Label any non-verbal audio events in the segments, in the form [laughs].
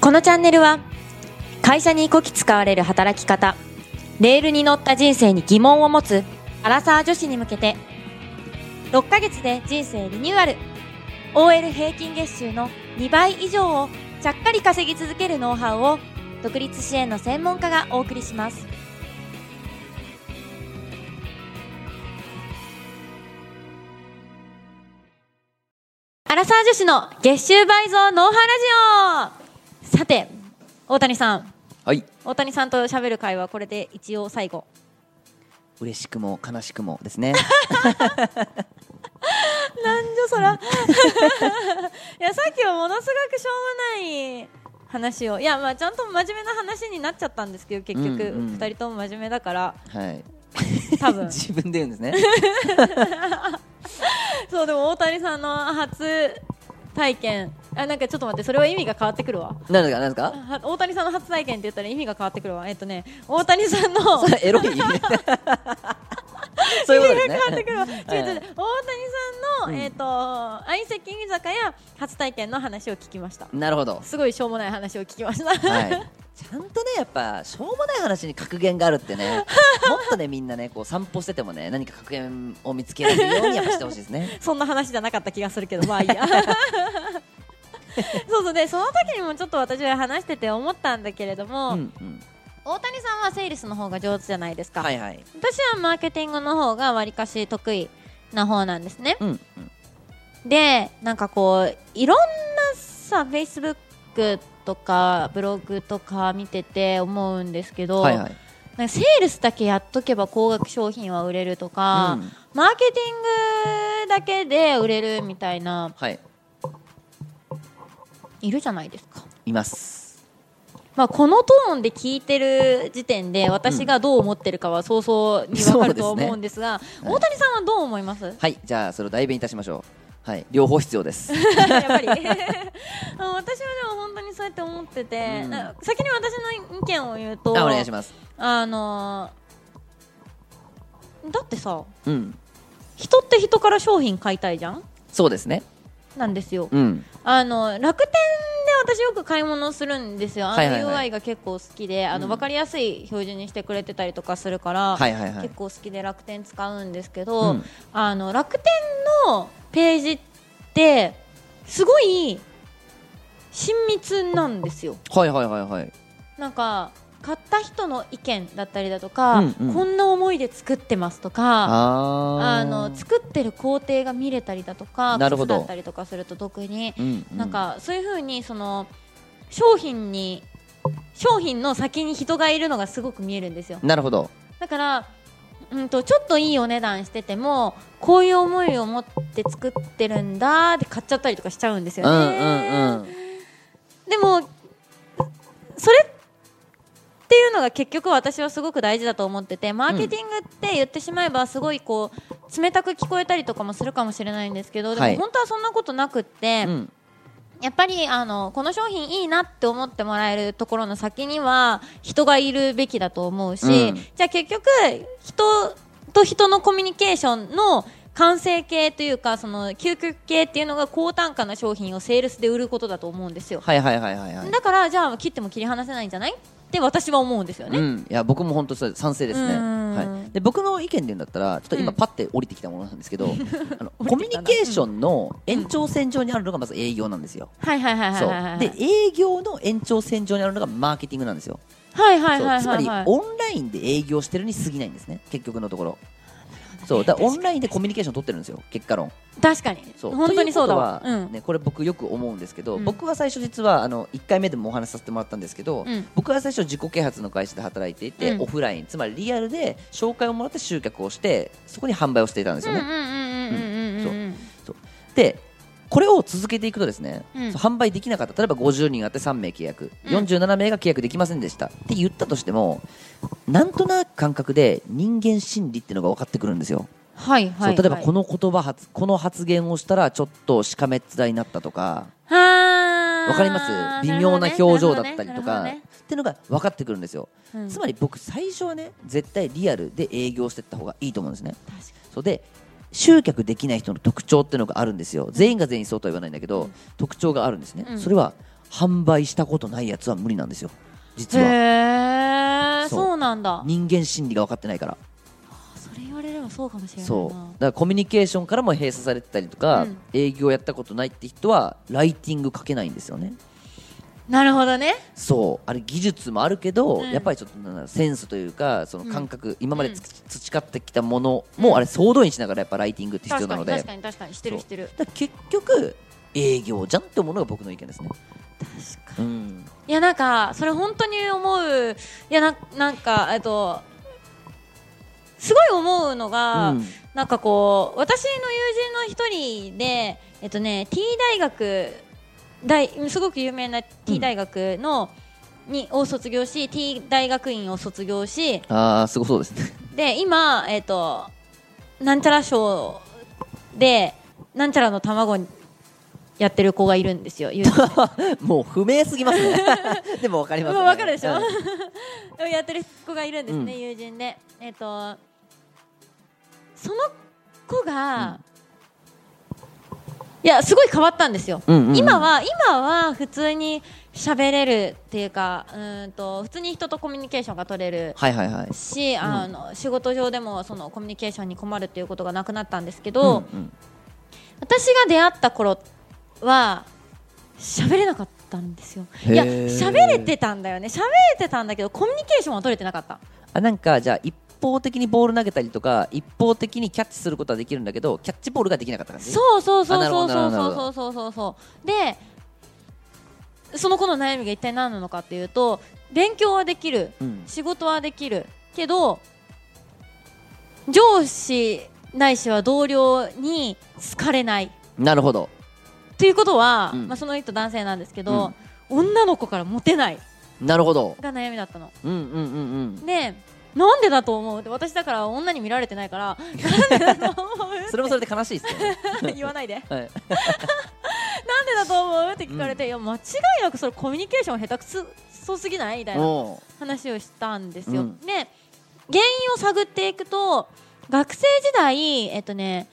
このチャンネルは会社にこき使われる働き方レールに乗った人生に疑問を持つアラサー女子に向けて6ヶ月で人生リニューアル。OL 平均月収の2倍以上をちゃっかり稼ぎ続けるノウハウを独立支援の専門家がお送りします。アラサー女子の月収倍増ノウハウラジオ。さて大谷さん。はい。大谷さんと喋る会はこれで一応最後。嬉しくも悲しくもですね。[laughs] なんじゃそら。[laughs] いやさっきはものすごくしょうもない話を。いやまあちゃんと真面目な話になっちゃったんですけど結局。うんうん。2人とも真面目だから。はい。多分。[laughs] 自分で言うんですね。そうでも大谷さんの初体験あなんかちょっと待ってそれは意味が変わってくるわ。何ですか何ですか？は大谷さんの初体験って言ったら意味が変わってくるわ。えっとね大谷さんの [laughs] それエロい？[laughs] そういうことですね変わってくるわ。違う違う違う。はい大谷さんの、えっ、と相席居酒屋初体験の話を聞きました。なるほど。すごいしょうもない話を聞きました。はい。[laughs] ちゃんとねやっぱしょうもない話に格言があるってね。もっとねみんなねこう散歩しててもね何か格言を見つけられるようにやっぱしてほしいですね。そんな話じゃなかった気がするけどまあいいや [laughs] そうそう。でその時にもちょっと私は話してて思ったんだけれども、うんうん。大谷さんはセールスの方が上手じゃないですか、はいはい。私はマーケティングの方がわりかし得意な方なんですね。うんうん。でなんかこういろんなさフェイスブックとかブログとか見てて思うんですけど、はいはい。なんかセールスだけやっとけば高額商品は売れるとか、うん。マーケティングだけで売れるみたいなはいいるじゃないですか、います。まあ、このトーンで聞いてる時点で私がどう思ってるかは早々に分かると思うんですがね。大谷さんはどう思います？はい。じゃあそれを代弁いたしましょう。はい。両方必要です。[laughs] やっぱり。[laughs] 私はでも本当にそうやって思ってて、うん。な先に私の意見を言うとあお願いします。あのーだってさうん。人って人から商品買いたいじゃん？そうですねなんですよ、うん。あの楽天で私よく買い物するんですよ、あの UI が結構好きで、あのうん。分かりやすい表示にしてくれてたりとかするから、結構好きで楽天使うんですけど、うん。あの楽天のページってすごい親密なんですよ。はいはいはいはい。なんか買った人の意見だったりだとか、うんうん。こんな思いで作ってますとか。あの作ってる工程が見れたりだとかなるほど。靴だったりとかすると特に、うんうなんかそういう風にその商品に商品の先に人がいるのがすごく見えるんですよ。なるほど。だから、うん、とちょっといいお値段しててもこういう思いを持って作ってるんだって買っちゃったりとかしちゃうんですようんね、うんうんのが結局私はすごく大事だと思っててマーケティングって言ってしまえばすごいこう冷たく聞こえたりとかもするかもしれないんですけどではい。も本当はそんなことなくって、うん。やっぱりあのこの商品いいなって思ってもらえるところの先には人がいるべきだと思うし、うん。じゃあ結局人と人のコミュニケーションの完成形というかその究極系っていうのが高単価な商品をセールスで売ることだと思うんですよ。はいはいはいはいはい。だからじゃあ切っても切り離せないんじゃないって私は思うんですよね、うん、いや僕も本当それ賛成ですね、うん。はい、で僕の意見で言うんだったらちょっと今うん。パッて降りてきたものなんですけど、[laughs] あの降コミュニケーションの延長線上にあるのがまず営業なんですよ、はいはいはいはいはいはいで営業の延長線上にあるのがマーケティングなんですよ、はいはいはいそうつまりはいはいオンラインで営業してるに過ぎないんですね結局のところそう。だオンラインでコミュニケーション取ってるんですよ。結果論。確かに。そう。本当にそうだわ。うことはね、これ僕よく思うんですけど、うん。僕は最初実はあの1回目でもお話しさせてもらったんですけど、うん。僕は最初自己啓発の会社で働いていて、うん。オフライン。つまりリアルで紹介をもらって集客をしてそこに販売をしていたんですよね、うんうでこれを続けていくとですね、うん。販売できなかった。例えば50人あって3名契約、うん。47名が契約できませんでしたって言ったとしてもなんとなく感覚で人間心理っていうのが分かってくるんですよ、はいはいそう例えばこのの言葉発この発言をしたらちょっとしかめっ面になったとかわわかります？微妙な表情だったりとか、っていうのが分かってくるんですよ、つまり僕最初はね絶対リアルで営業していった方がいいと思うんですね。そうで集客できない人の特徴っていうのがあるんですよ。全員が全員そうとは言わないんだけど、特徴があるんですね、うん。それは販売したことないやつは無理なんですよ。実は。へえそう。なんだ。人間心理が分かってないから。それ言われればそうかもしれないな。そう。だからコミュニケーションからも閉鎖されてたりとか、うん。営業やったことないって人はライティング書けないんですよねなるほどね。そうあれ技術もあるけど、うん。やっぱりちょっとセンスというかその感覚、今まで培ってきたものも、うん。あれ総動員しながらやっぱライティングって必要なので。確かに確かに確かにしてるしてる。結局営業じゃんって思うのが僕の意見ですね。確かに。うんいやなんかそれ本当に思ういやななんかえっとすごい思うのが、うん。なんかこう私の友人の一人でえっとね T 大学大すごく有名な T 大学の、にを卒業し T 大学院を卒業しああすごそうですね。で今えっとなんちゃら賞でなんちゃらの卵にやってる子がいるんですよ [laughs] もう不明すぎますね。[laughs] でも分かります、もう分かるでしょ？はいやってる子がいるんですね、うん。友人で。えっ、とその子が、いやすごい変わったんですよ、うんうんうん。今は今は普通に喋れるっていうかうーんと普通に人とコミュニケーションが取れるはいはいはい。し、あの仕事上でもそのコミュニケーションに困るっていうことがなくなったんですけど、うんうん。私が出会った頃は喋れなかったんですよ。いや喋れてたんだよね。喋れてたんだけどコミュニケーションは取れてなかった。あなんかじゃあ一方的にボール投げたりとか一方的にキャッチすることはできるんだけどキャッチボールができなかった感じ？そうそうそうそうそうそうそうそう。そうでその子の悩みが一体何なのかっていうと勉強はできるうん。仕事はできるけど上司ないしは同僚に好かれない。なるほど。ということは、うん。まあ、その人男性なんですけど、女の子からモテないなるほど。が悩みだったの。うんうんうんうん。でなんでだと思う？私だから女に見られてないから。なんでだと思う？[laughs] それもそれで悲しいですよね。[laughs] 言わないで。[laughs] なんではいだと思う？って聞かれて、いや間違いなくそれコミュニケーション下手くそすぎない？みたいなお話をしたんですよ、うん。で原因を探っていくと学生時代えっとね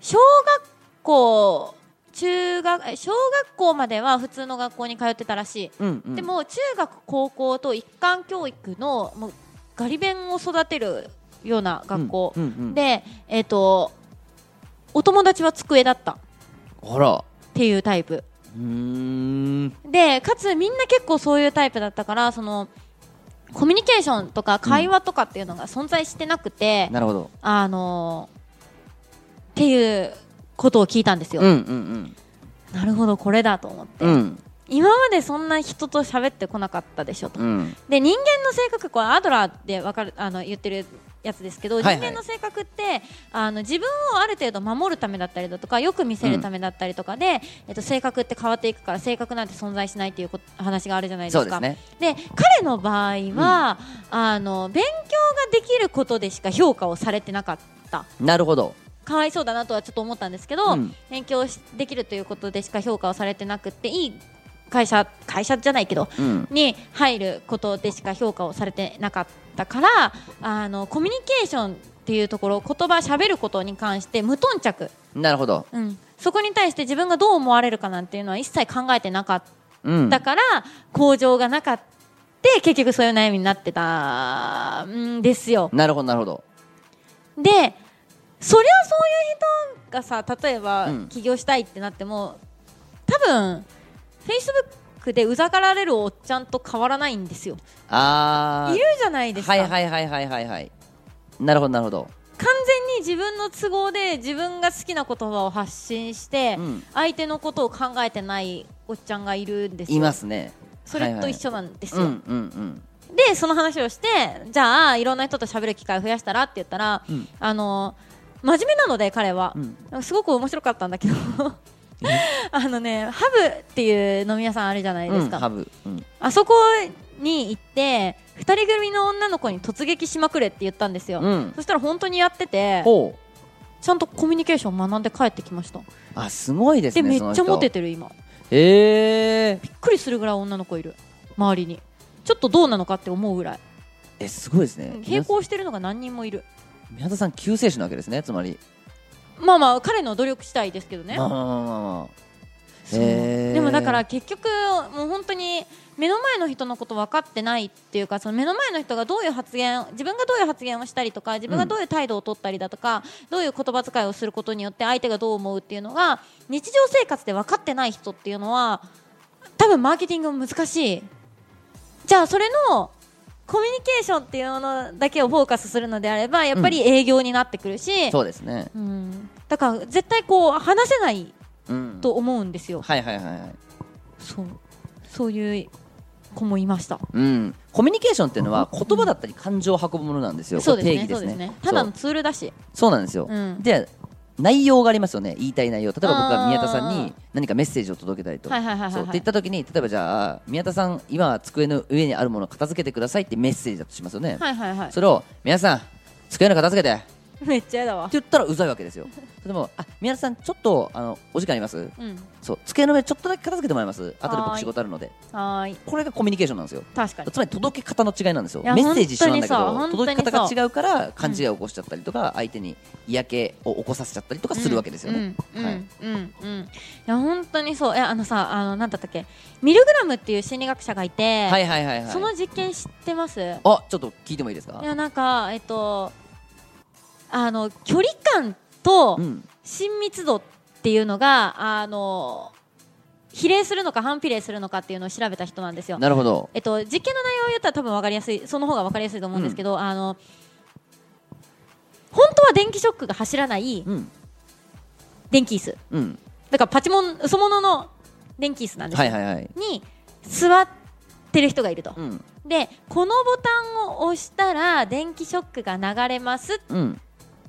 小学校中学え小学校までは普通の学校に通ってたらしい、うんうん。でも中学高校と一貫教育のもうガリ勉を育てるような学校、うんうんうん。でえっ、とお友達は机だった。っほらていうタイプ。うーん。でかつみんな結構そういうタイプだったからそのコミュニケーションとか会話とかっていうのが存在してなくて、なるほど。あのっていうことを聞いたんですよ、うんうんなるほどこれだと思って、うんうん今までそんな人と喋ってこなかったでしょと、うん。で人間の性格これアドラーでわかるあの言ってるやつですけど、はいはい。人間の性格ってあの自分をある程度守るためだったりだとかよく見せるためだったりとかで、えっと、性格って変わっていくから性格なんて存在しないっていう話があるじゃないですか。ですね。で彼の場合は、あの勉強ができることでしか評価をされてなかった。なるほど。かわいそうだなとはちょっと思ったんですけど、うん。勉強しできるということでしか評価をされてなくっていい会社会社じゃないけどうん。に入ることでしか評価をされてなかったからあのコミュニケーションっていうところ言葉喋ることに関して無頓着、なるほど。うん、そこに対して自分がどう思われるかなんていうのは一切考えてなかっうんたから、向上がなかった結局そういう悩みになってたんですよ。なるほどなるほど。でそりゃそういう人がさ例えばうん。起業したいってなっても、多分フェイスブックでうざがられるおっちゃんと変わらないんですよ。あー。いるじゃないですか、はいはいはいはいはいはい。なるほどなるほど。完全に自分の都合で自分が好きな言葉を発信して、うん。相手のことを考えてないおっちゃんがいるんですよ。いますね。それと一緒なんですよ、うんうんうん。でその話をしてじゃあいろんな人と喋る機会を増やしたらって言ったら、うん。あの真面目なので彼は、うん。すごく面白かったんだけど [laughs] あのねハブっていう飲み屋さんあるじゃないですか、うんハブ。うん。あそこに行って二人組の女の子に突撃しまくれって言ったんですよ、うん。そしたら本当にやっててちゃんとコミュニケーション学んで帰ってきました。あすごいですでねその人。めっちゃモテてる今。へえびっくりするぐらい女の子いる。周りに。ちょっとどうなのかって思うぐらい。えすごいですね。並行してるのが何人もいる。宮田さん救世主なわけですねつまりまあまあ彼の努力次第ですけどね。まあまあまあまあでもだだから結局もう本当に目の前の人のこと分かってないっていうかその目の前の人がどういう発言自分がどういう発言をしたりとか自分がどういう態度を取ったりだとか、うん、どういう言葉遣いをすることによって相手がどう思うっていうのが日常生活で分かってない人っていうのは多分マーケティング難しい。じゃあそれのコミュニケーションっていうものだけをフォーカスするのであればやっぱり営業になってくるし、うん、そうですね、うん、だから絶対こう話せないと思うんですよ、はいはいはいはい。そう。そういう子もいました、うん、コミュニケーションっていうのは言葉だったり感情を運ぶものなんですよ、そうですねですね。ただのツールだし。そう。なんですよ、うん、で内容がありますよね。言いたい内容。例えば僕が宮田さんに何かメッセージを届けたいと。そう。って言った時に例えばじゃあ宮田さん今は机の上にあるものを片付けてくださいってメッセージだとしますよね、はいはいはい、それを皆さん机の片付けて [laughs] めっちゃ嫌だわ。って言ったらうざいわけですよ。[laughs] でもあ宮田さんちょっとあのお時間あります、うん、そう机の上ちょっとだけ片付けてもらいます。後で僕仕事あるので。はい。これがコミュニケーションなんですよ。確かに。つまり届け方の違いなんですよ。メッセージ一緒なんだけど届け方が違うから勘違いを起こしちゃったりとか、うん、相手に嫌気を起こさせちゃったりとかするわけですよね、うん。はい。うん。うん。いや本当にそう。いやあのさあのなんだったっけ？ミルグラムっていう心理学者がいてはいはいはい、はい、その実験知ってますあちょっと聞いてもいいですかいやなんかえっとあの距離感と親密度っていうのが、あの比例するのか反比例するのかっていうのを調べた人なんですよ。なるほど。えっと実験の内容を言ったら多分分かりやすいその方が分かりやすいと思うんですけど、うん、あの本当は電気ショックが走らない電気椅子、うん、だからパチモン嘘物の電気椅子なんですよ、はいはいはい、に座ってる人がいると、うん、でこのボタンを押したら電気ショックが流れます、うん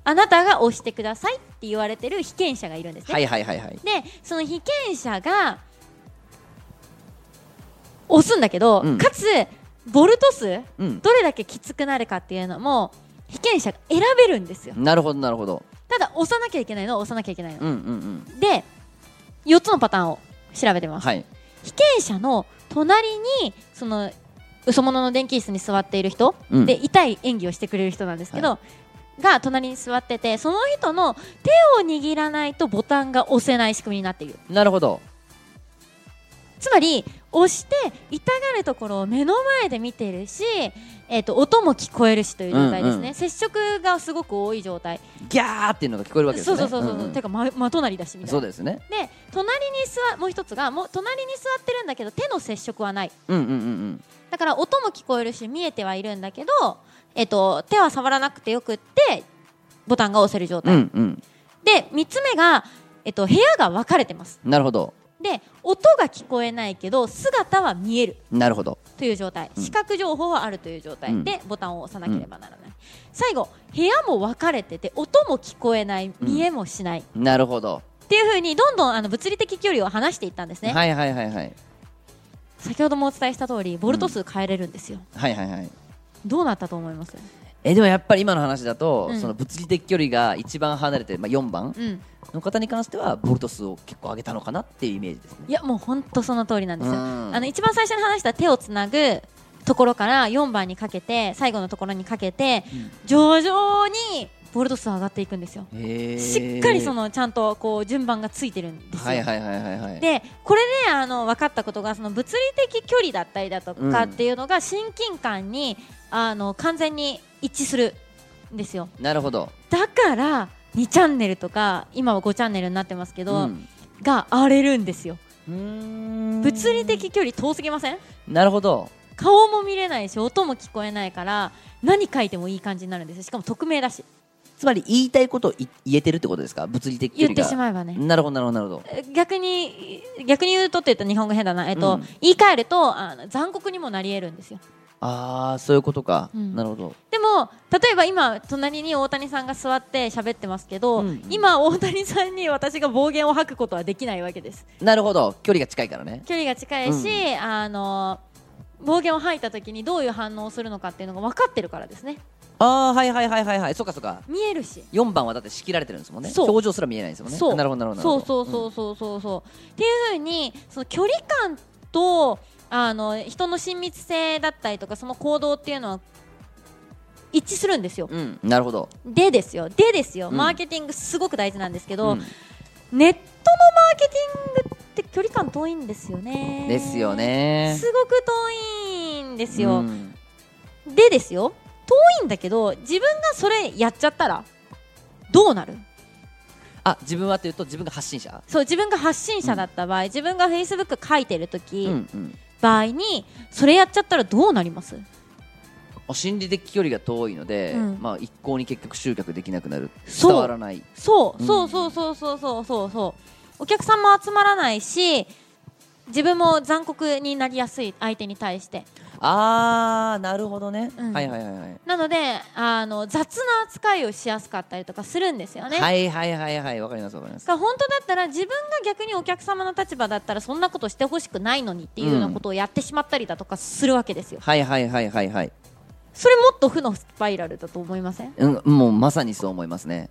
あなたが押してくださいって言われてる被験者がいるんですね。はいはいはいはい、でその被験者が押すんだけど、うん、かつボルト数、うん、どれだけきつくなるかっていうのも被験者が選べるんですよ。なるほどなるほど。ただ押さなきゃいけないの押さなきゃいけないの。うんうんうん、で4つのパターンを調べてます。はい、被験者の隣にその嘘物の電気椅子に座っている人、うん、で痛い演技をしてくれる人なんですけど、はいが隣に座っててその人の手を握らないとボタンが押せない仕組みになっている。なるほど。つまり押して痛がるところを目の前で見てるし、えーと、音も聞こえるしという状態ですね、うんうん、接触がすごく多い状態。ギャーっていうのが聞こえるわけですね。そうそうそうそう、う。んうん、てか真、ま、隣だしみたいな。そうですね。で隣に座もう一つがもう隣に座ってるんだけど手の接触はない、うんうんうんうん、だから音も聞こえるし見えてはいるんだけどえっと、手は触らなくてよくってボタンが押せる状態、うんうん、で3つ目が、えっと、部屋が分かれてます。なるほど。で音が聞こえないけど姿は見える。なるほど。という状態、視覚情報はあるという状態。でボタンを押さなければならない、うん、最後部屋も分かれてて音も聞こえない。見えもしない、なるほど。っていうふうにどんどんあの物理的距離を離していったんですね。はいはいはいはい。先ほどもお伝えした通りボルト数変えれるんですよ、はいはいはいどうなったと思います？えでもやっぱり今の話だと、うん、その物理的距離が一番離れて、まあ、4番の方に関してはボルト数を結構上げたのかなっていうイメージですね。いやもう本当その通りなんですよ、あの一番最初に話した手をつなぐところから4番にかけて最後のところにかけて、うん、徐々にボルト数上がっていくんですよ。しっかりそのちゃんとこう順番がついてるんですよ、はいはいはいはいはい、でこれで、あの分かったことがその物理的距離だったりだとかっていうのが親近感に、あの完全に一致するんですよ。なるほど。だから2チャンネルとか今は5チャンネルになってますけど、うん、が荒れるんですよ。物理的距離遠すぎません？なるほど。顔も見れないし音も聞こえないから何書いてもいい感じになるんですしかも匿名だしつまり言いたいことを言えてるってことですか？物理的言ってしまえばね。なるほどなるほどなるほど。逆に逆に言うとって言ったら日本語変だな、えっと、うん、言い換えるとあの残酷にもなり得るんですよ。ああそういうことか、うん、なるほど。でも例えば今隣に大谷さんが座って喋ってますけど、うん、今大谷さんに私が暴言を吐くことはできないわけです。なるほど。距離が近いからね。距離が近いし、うん、あの暴言を吐いた時にどういう反応をするのかっていうのが分かってるからですねああはいはいはいはいはい。そうかそうか。見えるし。4番はだって仕切られてるんですもんね。表情すら見えないんですもんね。そう。なるほどなるほどそうそうそうそうそう、っていうふうにその距離感とあの人の親密性だったりとかその行動っていうのは一致するんですよ。うん、なるほど。でですよ。でですよ、うん、マーケティングすごく大事なんですけど、うん、ネットのマーケティングっって距離感遠いんですよね。ですよね。すごく遠いんですよ、うん、でですよ。遠いんだけど自分がそれやっちゃったらどうなる？あ自分はというと自分が発信者？そう自分が発信者だった場合、うん、自分がフェイスブック書いてる時、うんうん、場合にそれやっちゃったらどうなります？心理的距離が遠いので、うん、まあ一向に結局集客できなくなる。伝わらない。そう、そうそうそうそうそうそうそう。お客さんも集まらないし自分も残酷になりやすい相手に対してあーなるほどね、うん、はいはいはいはい。なのであの雑な扱いをしやすかったりとかするんですよね。はいはいはいはいわかりますわかります。本当だったら自分が逆にお客様の立場だったらそんなことしてほしくないのにっていうようなことをやってしまったりだとかするわけですよ、うん、はいはいはいはいはいそれもっと負のスパイラルだと思いません、うん、もうまさにそう思いますね。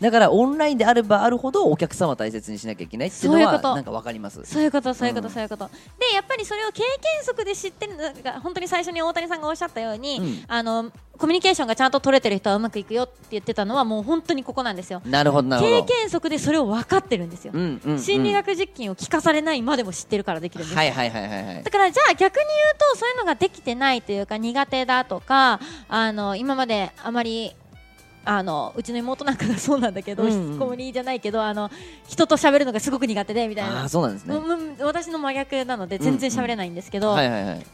だからオンラインであればあるほどお客様を大切にしなきゃいけないっていうのはなんかわかります。そういうことそういうこと、そういうこと。でやっぱりそれを経験則で知ってるのが本当に最初に大谷さんがおっしゃったように、うん、あのコミュニケーションがちゃんと取れてる人はうまくいくよって言ってたのはもう本当にここなんですよ。なるほど経験則でそれを分かってるんですよ、うんうん。うん、心理学実験を聞かされないまでも知ってるからできるんですはいはいはいはい、はい、だからじゃあ逆に言うとそういうのができてないというか苦手だとかあの今まであまりあのうちの妹なんかがそうなんだけど、うんうん、引きこもりじゃないけどあの人と喋るのがすごく苦手でみたいな。あそうなんですね、私の真逆なので全然喋れないんですけど、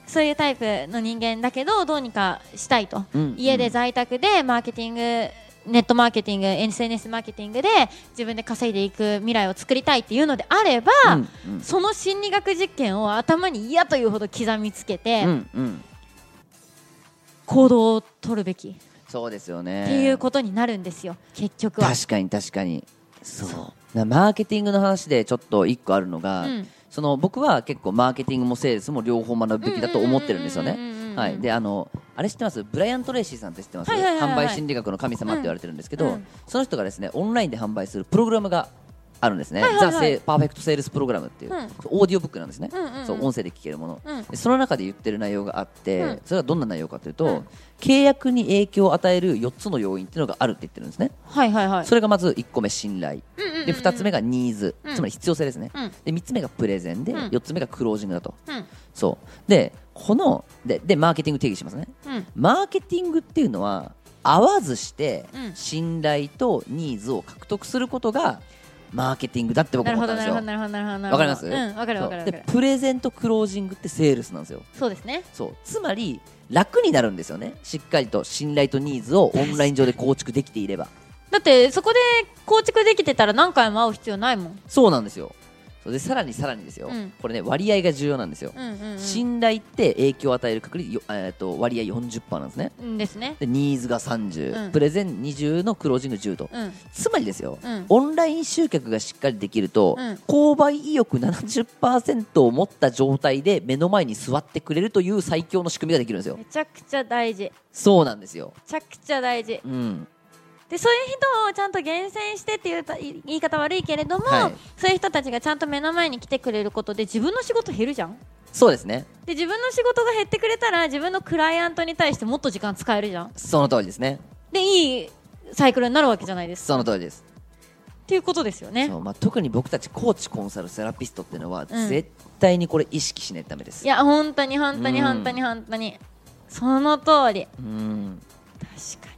そういうタイプの人間だけどどうにかしたいと、うんうん、家で在宅でマーケティングネットマーケティング SNS マーケティングで自分で稼いでいく未来を作りたいっていうのであれば、うんうん、その心理学実験を頭に嫌というほど刻みつけて、うんうん、行動を取るべき。そうですよね。っていうことになるんですよ結局は。確かに確かに。そう。マーケティングの話でちょっと一個あるのが、うん、その僕は結構マーケティングもセールスも両方学ぶべきだと思ってるんですよね。はい。であのあれ知ってます？ブライアン・トレイシーさんって知ってます、販売心理学の神様って言われてるんですけど、うん、その人がですねオンラインで販売するプログラムがあるんですね、 The Perfect Sales Program っていう、オーディオブックなんですね、そう音声で聞けるもの、その中で言ってる内容があって、それはどんな内容かというと、契約に影響を与える4つの要因っていうのがあるって言ってるんですね、はいはいはい、それがまず1個目信頼、で2つ目がニーズ、つまり必要性ですね、で3つ目がプレゼンで、4つ目がクロージングだと、そう。でこのででマーケティング定義しますね、マーケティングっていうのは合わずして信頼とニーズを獲得することがマーケティングだって僕は思ったんですよ。わかります？うん、わかるわかるでプレゼントクロージングってセールスなんですよ。そうですね。そうつまり楽になるんですよね。しっかりと信頼とニーズをオンライン上で構築できていれば。だってそこで構築できてたら何回も会う必要ないもん。そうなんですよ。でさらにさらにですよ、うん、これね割合が重要なんですよ、うんうんうん、信頼って影響を与える確率、えー、と割合40%なんですね、ですね。でニーズが30、うん、プレゼン20のクロージング10と、うん、つまりですよ、オンライン集客がしっかりできると、購買意欲70%を持った状態で目の前に座ってくれるという最強の仕組みができるんですよ。めちゃくちゃ大事。そうなんですよ。めちゃくちゃ大事、うんでそういう人をちゃんと厳選してっていう言い方悪いけれども、はい、そういう人たちがちゃんと目の前に来てくれることで自分の仕事減るじゃん？そうですね。で自分の仕事が減ってくれたら自分のクライアントに対してもっと時間使えるじゃん？その通りですね。でいいサイクルになるわけじゃないですか。その通りです。っていうことですよね。まあ、特に僕たちコーチコンサルセラピストっていうのは、絶対にこれ意識しないとダメです。いや本当に本当に本当に本当に、その通り。うん。確か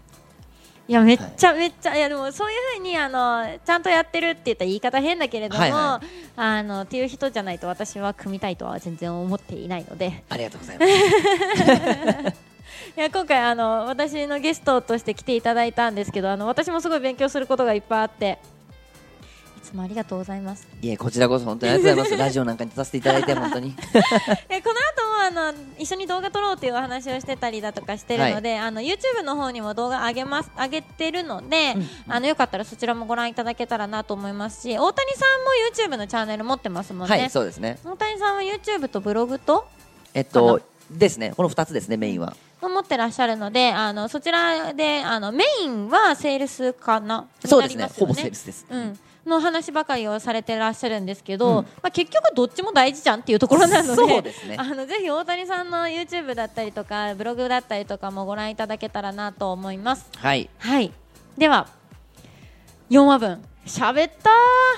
いやめっちゃめっちゃ、はい、いやでもそういうふうにあのちゃんとやってるって言ったら言い方変だけれども、はいはい、あのっていう人じゃないと私は組みたいとは全然思っていないので。ありがとうございます。[laughs] いや今回あの私のゲストとして来ていただいたんですけどあの私もすごい勉強することがいっぱいあってつもありがとうございます。いえこちらこそ本当にありがとうございます。ラジオなんかに出させていただいて本当に。[laughs] えこの後もあの一緒に動画撮ろうというお話をしてたりだとかしてるので、はい、あの YouTube の方にも動画上げます上げてるので、うん、あのよかったらそちらもご覧いただけたらなと思いますし大谷さんも YouTube のチャンネル持ってますもんね。はいそうですね。大谷さんは YouTube とブログとえっとですね。この2つですねメインは。持ってらっしゃるのであのそちらであのメインはセールスかなそうですね。ほぼセールスです、うんの話ばかりをされてらっしゃるんですけど、うん、まあ、結局どっちも大事じゃんっていうところなのでで、ね、[laughs] あのぜひ大谷さんの YouTube だったりとかブログだったりとかもご覧いただけたらなと思います。はい、はい、では4話分。喋った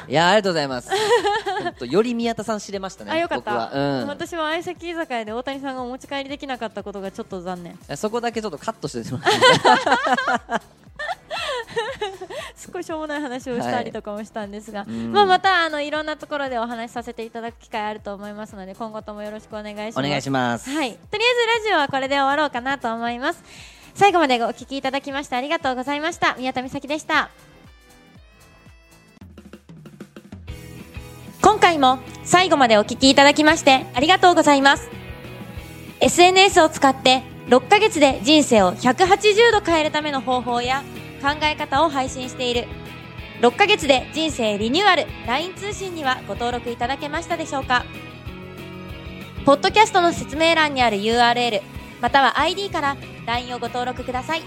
いやありがとうございます。[laughs] より宮田さん知れましたねあよかった、うん、私は相席居酒屋で大谷さんがお持ち帰りできなかったことがちょっと残念。そこだけちょっとカットしてもらって [laughs] 少ししょうもない話をしたりとかもしたんですが、はい、まあ、またあのいろんなところでお話しさせていただく機会あると思いますので今後ともよろしくお願いします。お願いします。はい。とりあえずラジオはこれで終わろうかなと思います。最後までお聞きいただきましてありがとうございました。宮田美咲でした。今回も最後までお聞きいただきましてありがとうございます。SNS を使って6ヶ月で人生を180度変えるための方法や考え方を配信している。6ヶ月で人生リニューアル。LINE 通信にはご登録いただけましたでしょうか。ポッドキャストの説明欄にある URL または ID から LINE をご登録ください。